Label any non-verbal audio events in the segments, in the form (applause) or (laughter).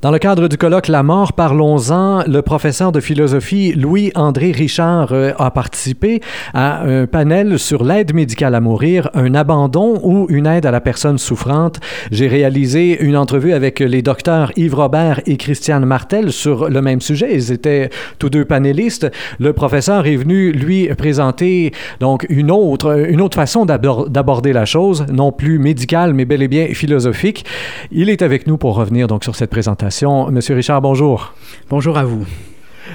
Dans le cadre du colloque La mort, parlons-en, le professeur de philosophie Louis-André Richard euh, a participé à un panel sur l'aide médicale à mourir, un abandon ou une aide à la personne souffrante. J'ai réalisé une entrevue avec les docteurs Yves Robert et Christiane Martel sur le même sujet. Ils étaient tous deux panélistes. Le professeur est venu lui présenter donc une autre, une autre façon d'aborder la chose, non plus médicale, mais bel et bien philosophique. Il est avec nous pour revenir donc sur cette présentation. Monsieur Richard, bonjour. Bonjour à vous.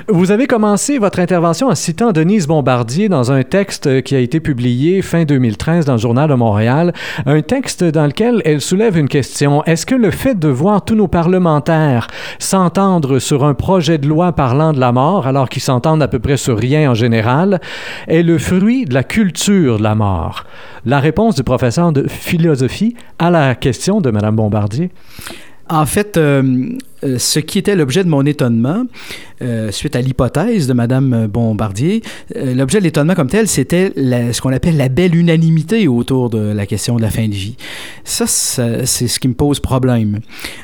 Vous avez commencé votre intervention en citant Denise Bombardier dans un texte qui a été publié fin 2013 dans le Journal de Montréal, un texte dans lequel elle soulève une question. Est-ce que le fait de voir tous nos parlementaires s'entendre sur un projet de loi parlant de la mort, alors qu'ils s'entendent à peu près sur rien en général, est le fruit de la culture de la mort? La réponse du professeur de philosophie à la question de Mme Bombardier? En fait, euh, euh, ce qui était l'objet de mon étonnement, euh, suite à l'hypothèse de Mme Bombardier, euh, l'objet de l'étonnement comme tel, c'était ce qu'on appelle la belle unanimité autour de la question de la fin de vie. Ça, c'est ce qui me pose problème.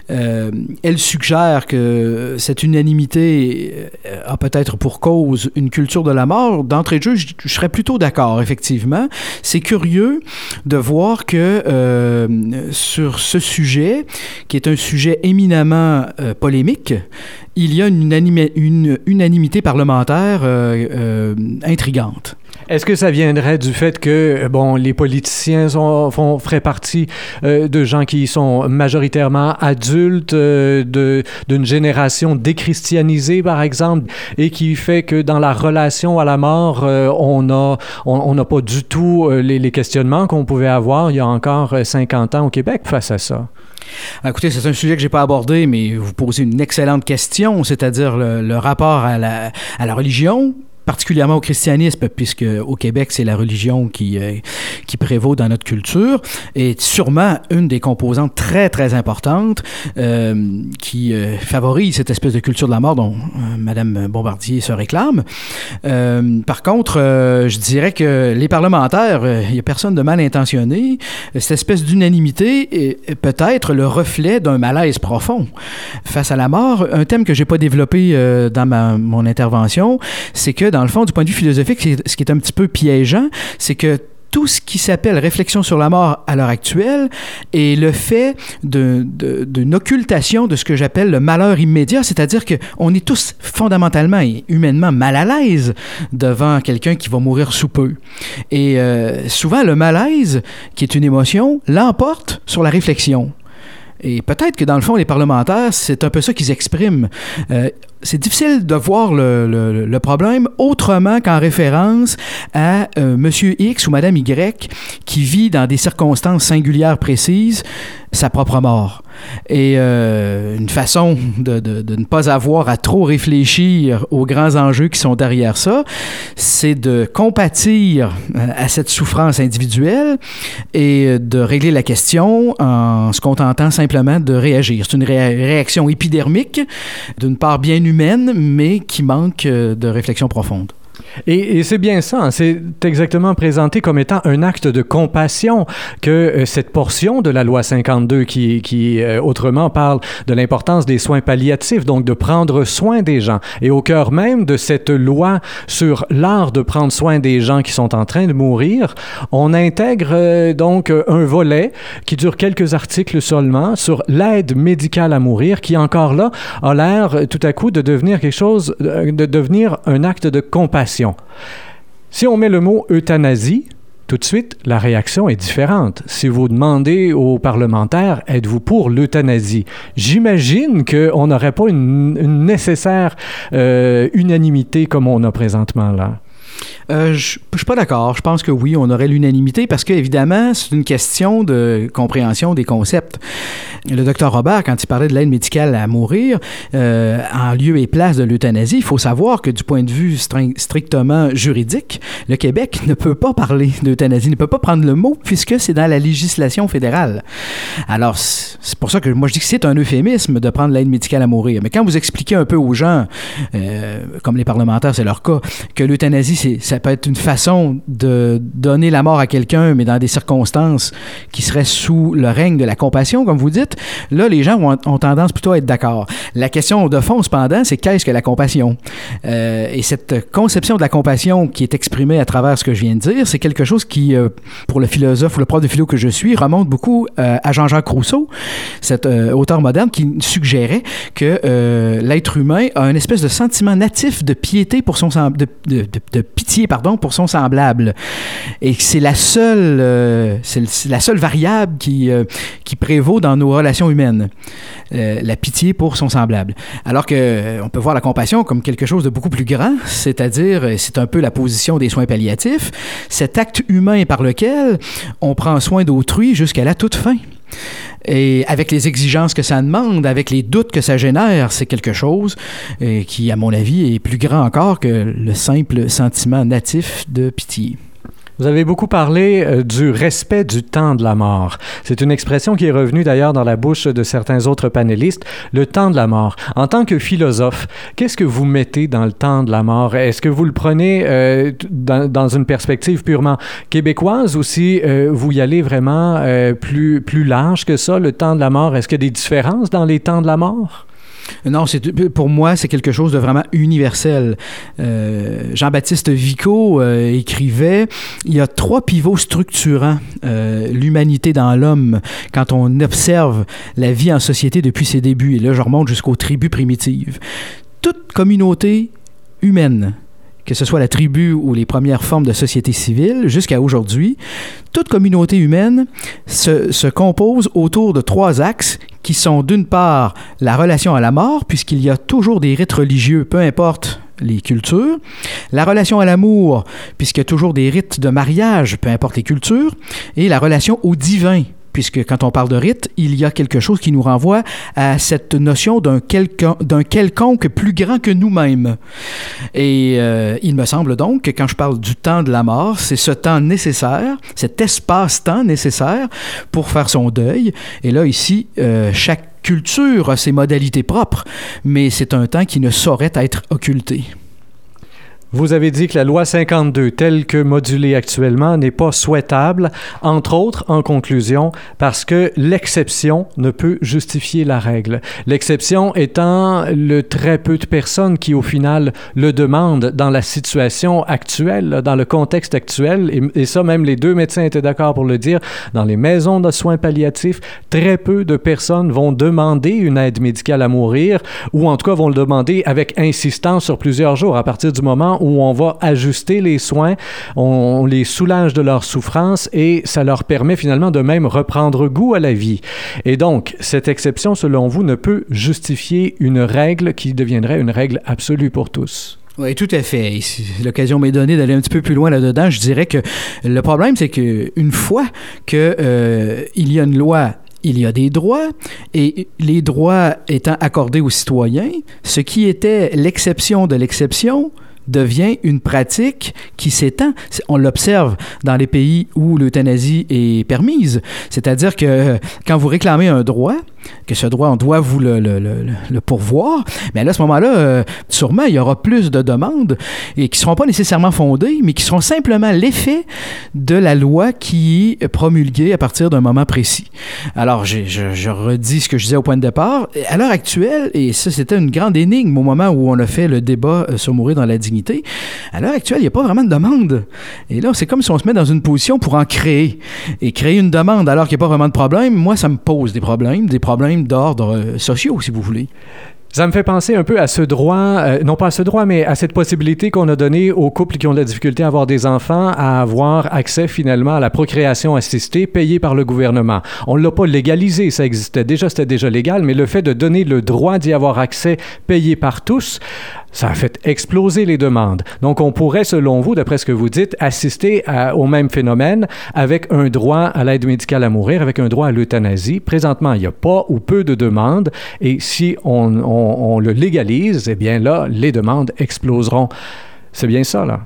elle suggère que cette unanimité a peut-être pour cause une culture de la mort. D'entrée de jeu, je, je serais plutôt d'accord, effectivement. C'est curieux de voir que sur ce sujet, qui est un sujet éminemment euh, polémique, il y a une, unanimité parlementaire euh, euh, intrigante. Est-ce que ça viendrait du fait que bon, les politiciens sont, font, feraient partie de gens qui sont majoritairement adultes, d'une génération déchristianisée, par exemple, et qui fait que dans la relation à la mort, on n'a on, on pas du tout les, les questionnements qu'on pouvait avoir il y a encore 50 ans au Québec face à ça? Écoutez, c'est un sujet que j'ai pas abordé, mais vous posez une excellente question, c'est-à-dire le, rapport à la religion, particulièrement au christianisme, puisque au Québec, c'est la religion qui, euh, qui prévaut dans notre culture, est sûrement une des composantes très, très importantes euh, qui euh, favorise cette espèce de culture de la mort dont Madame Bombardier se réclame. par contre, je dirais que les parlementaires, il n'y a personne de mal intentionné. Cette espèce d'unanimité est peut-être le reflet d'un malaise profond face à la mort. Un thème que j'ai pas développé dans ma, mon intervention, c'est que dans dans le fond, du point de vue philosophique, ce qui est un petit peu piégeant, c'est que tout ce qui s'appelle réflexion sur la mort à l'heure actuelle est le fait d'une occultation de ce que j'appelle le malheur immédiat, c'est-à-dire qu'on est tous fondamentalement et humainement mal à l'aise devant quelqu'un qui va mourir sous peu. Et euh, souvent, le malaise, qui est une émotion, l'emporte sur la réflexion. Et peut-être que dans le fond, les parlementaires, c'est un peu ça qu'ils expriment. Euh, c'est difficile de voir le, problème autrement qu'en référence à euh, Monsieur X ou Madame Y qui vit dans des circonstances singulières précises sa propre mort. Et euh, une façon de, ne pas avoir à trop réfléchir aux grands enjeux qui sont derrière ça, c'est de compatir euh, à cette souffrance individuelle et de régler la question en se contentant simplement de réagir. C'est une réaction épidermique, d'une part bien humaine, mais qui manque euh, de réflexion profonde. Et, c'est bien ça, hein. c'est exactement présenté comme étant un acte de compassion que euh, cette portion de la loi 52 qui, qui euh, autrement parle de l'importance des soins palliatifs, donc de prendre soin des gens. Et au cœur même de cette loi sur l'art de prendre soin des gens qui sont en train de mourir, on intègre euh, donc un volet qui dure quelques articles seulement sur l'aide médicale à mourir, qui encore là a l'air tout à coup de devenir quelque chose, de devenir un acte de compassion si on met le mot euthanasie, tout de suite, la réaction est différente. Si vous demandez aux parlementaires, êtes-vous pour l'euthanasie? J'imagine qu'on n'aurait pas une, nécessaire euh, unanimité comme on a présentement là. Euh, je ne suis pas d'accord. Je pense que oui, on aurait l'unanimité parce que, évidemment, c'est une question de compréhension des concepts. Le docteur Robert, quand il parlait de l'aide médicale à mourir, euh, en lieu et place de l'euthanasie, il faut savoir que du point de vue strictement juridique, le Québec ne peut pas parler d'euthanasie, ne peut pas prendre le mot puisque c'est dans la législation fédérale. Alors, c'est pour ça que moi je dis que c'est un euphémisme de prendre l'aide médicale à mourir. Mais quand vous expliquez un peu aux gens, euh, comme les parlementaires, c'est leur cas, que l'euthanasie, ça ça peut être une façon de donner la mort à quelqu'un, mais dans des circonstances qui seraient sous le règne de la compassion, comme vous dites. Là, les gens ont, tendance plutôt à être d'accord. La question de fond, cependant, c'est qu'est-ce que la compassion? Euh, et cette conception de la compassion qui est exprimée à travers ce que je viens de dire, c'est quelque chose qui, euh, pour le philosophe ou le prof de philo que je suis, remonte beaucoup euh, à Jean-Jacques Rousseau, cet auteur moderne qui suggérait que l'être humain a une espèce de sentiment natif de piété pour son de- de pitié pardon pour son semblable. Et c'est la seule euh, c'est la seule variable qui euh, qui prévaut dans nos relations humaines. Euh, la pitié pour son semblable. Alors que on peut voir la compassion comme quelque chose de beaucoup plus grand c'est-à-dire c'est un peu la position des soins palliatifs. Cet acte humain par lequel on prend soin d'autrui jusqu'à la toute fin et avec les exigences que ça demande, avec les doutes que ça génère, c'est quelque chose euh, qui, à mon avis, est plus grand encore que le simple sentiment natif de pitié. Vous avez beaucoup parlé euh, du respect du temps de la mort. C'est une expression qui est revenue d'ailleurs dans la bouche de certains autres panélistes, le temps de la mort. En tant que philosophe, qu'est-ce que vous mettez dans le temps de la mort? Est-ce que vous le prenez euh, dans, une perspective purement québécoise ou si euh, vous y allez vraiment plus, plus large que ça, le temps de la mort? Est-ce qu'il y a des différences dans les temps de la mort? Non, pour moi, c'est quelque chose de vraiment universel. Euh, Jean-Baptiste Vico euh, écrivait il y a trois pivots structurants euh, l'humanité dans l'homme quand on observe la vie en société depuis ses débuts. Et là, je remonte jusqu'aux tribus primitives. Toute communauté humaine que ce soit la tribu ou les premières formes de société civile, jusqu'à aujourd'hui, toute communauté humaine se, se, compose autour de trois axes qui sont d'une part la relation à la mort, puisqu'il y a toujours des rites religieux, peu importe les cultures, la relation à l'amour, puisqu'il y a toujours des rites de mariage, peu importe les cultures, et la relation au divin, puisque quand on parle de rite, il y a quelque chose qui nous renvoie à cette notion d'un quelconque, plus grand que nous-mêmes. Et euh, il me semble donc que quand je parle du temps de la mort, c'est ce temps nécessaire, cet espace-temps nécessaire pour faire son deuil. Et là, ici, euh, chaque culture a ses modalités propres, mais c'est un temps qui ne saurait être occulté. Vous avez dit que la loi 52, telle que modulée actuellement, n'est pas souhaitable, entre autres, en conclusion, parce que l'exception ne peut justifier la règle. L'exception étant le très peu de personnes qui, au final, le demandent dans la situation actuelle, dans le contexte actuel, et, ça, même les deux médecins étaient d'accord pour le dire, dans les maisons de soins palliatifs, très peu de personnes vont demander une aide médicale à mourir, ou en tout cas vont le demander avec insistance sur plusieurs jours, à partir du moment où on va ajuster les soins, on, les soulage de leur souffrance et ça leur permet finalement de même reprendre goût à la vie. Et donc, cette exception, selon vous, ne peut justifier une règle qui deviendrait une règle absolue pour tous? Oui, tout à fait. Si l'occasion m'est donnée d'aller un petit peu plus loin là-dedans, je dirais que le problème, c'est qu'une fois qu'il euh, y a une loi il y a des droits, et les droits étant accordés aux citoyens, ce qui était l'exception de l'exception devient une pratique qui s'étend. On l'observe dans les pays où l'euthanasie est permise. C'est-à-dire que quand vous réclamez un droit, que ce droit, on doit vous le, le, le, le pourvoir, mais à ce moment-là, euh, sûrement, il y aura plus de demandes et qui ne seront pas nécessairement fondées, mais qui seront simplement l'effet de la loi qui est promulguée à partir d'un moment précis. Alors, je, redis ce que je disais au point de départ. À l'heure actuelle, et ça, c'était une grande énigme au moment où on a fait le débat sur mourir dans la dignité, à l'heure actuelle, il n'y a pas vraiment de demande. Et là, c'est comme si on se met dans une position pour en créer. Et créer une demande alors qu'il n'y a pas vraiment de problème, moi, ça me pose des problèmes, des problèmes d'ordre euh, sociaux, si vous voulez. Ça me fait penser un peu à ce droit, euh, non pas à ce droit, mais à cette possibilité qu'on a donnée aux couples qui ont de la difficulté à avoir des enfants, à avoir accès finalement à la procréation assistée payée par le gouvernement. On ne l'a pas légalisé, ça existait déjà, c'était déjà légal, mais le fait de donner le droit d'y avoir accès payé par tous, ça a fait exploser les demandes. Donc, on pourrait, selon vous, d'après ce que vous dites, assister au même phénomène avec un droit à l'aide médicale à mourir, avec un droit à l'euthanasie. Présentement, il n'y a pas ou peu de demandes, et si on, on, le légalise, eh bien là, les demandes exploseront. C'est bien ça, là.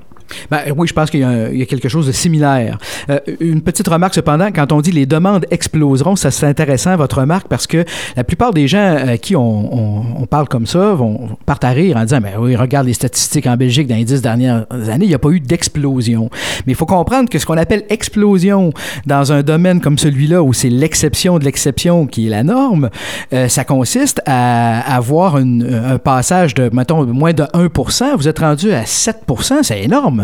Ben, oui, je pense qu'il y, a quelque chose de similaire. Euh, une petite remarque cependant, quand on dit les demandes exploseront, ça c'est intéressant votre remarque parce que la plupart des gens à qui on, parle comme ça vont partent à rire en disant ben oui, regarde les statistiques en Belgique dans les dix dernières années, il n'y a pas eu d'explosion. Mais il faut comprendre que ce qu'on appelle explosion dans un domaine comme celui-là où c'est l'exception de l'exception qui est la norme, euh, ça consiste à avoir un passage de mettons moins de 1%, vous êtes rendu à 7%, c'est énorme.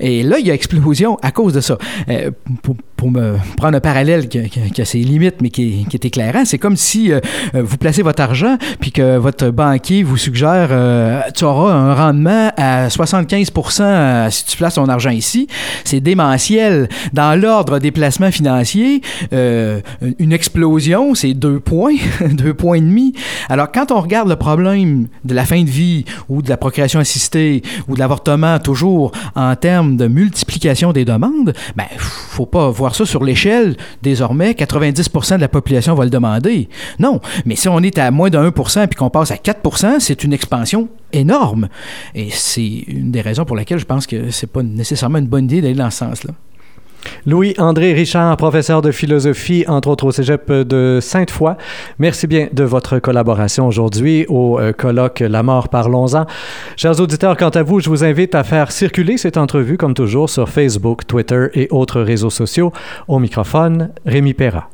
Et là, il y a explosion à cause de ça. Euh, pour, me prendre un parallèle qui, a ses limites, mais qui est, éclairant, c'est comme si euh, vous placez votre argent, puis que votre banquier vous suggère euh, tu auras un rendement à 75% si tu places ton argent ici. C'est démentiel. Dans l'ordre des placements financiers, une explosion, c'est deux points, (laughs) deux points et demi. Alors, quand on regarde le problème de la fin de vie ou de la procréation assistée ou de l'avortement, toujours en termes de multiplication des demandes, ben, faut pas voir ça sur l'échelle. Désormais, 90% de la population va le demander. Non. Mais si on est à moins de 1% puis qu'on passe à 4% c'est une expansion énorme. Et c'est une des raisons pour lesquelles je pense que c'est pas nécessairement une bonne idée d'aller dans ce sens-là. Louis-André Richard, professeur de philosophie, entre autres au Cégep de Sainte-Foy. Merci bien de votre collaboration aujourd'hui au euh, colloque La mort, parlons-en. Chers auditeurs, quant à vous, je vous invite à faire circuler cette entrevue, comme toujours, sur Facebook, Twitter et autres réseaux sociaux. Au microphone, Rémi Perra.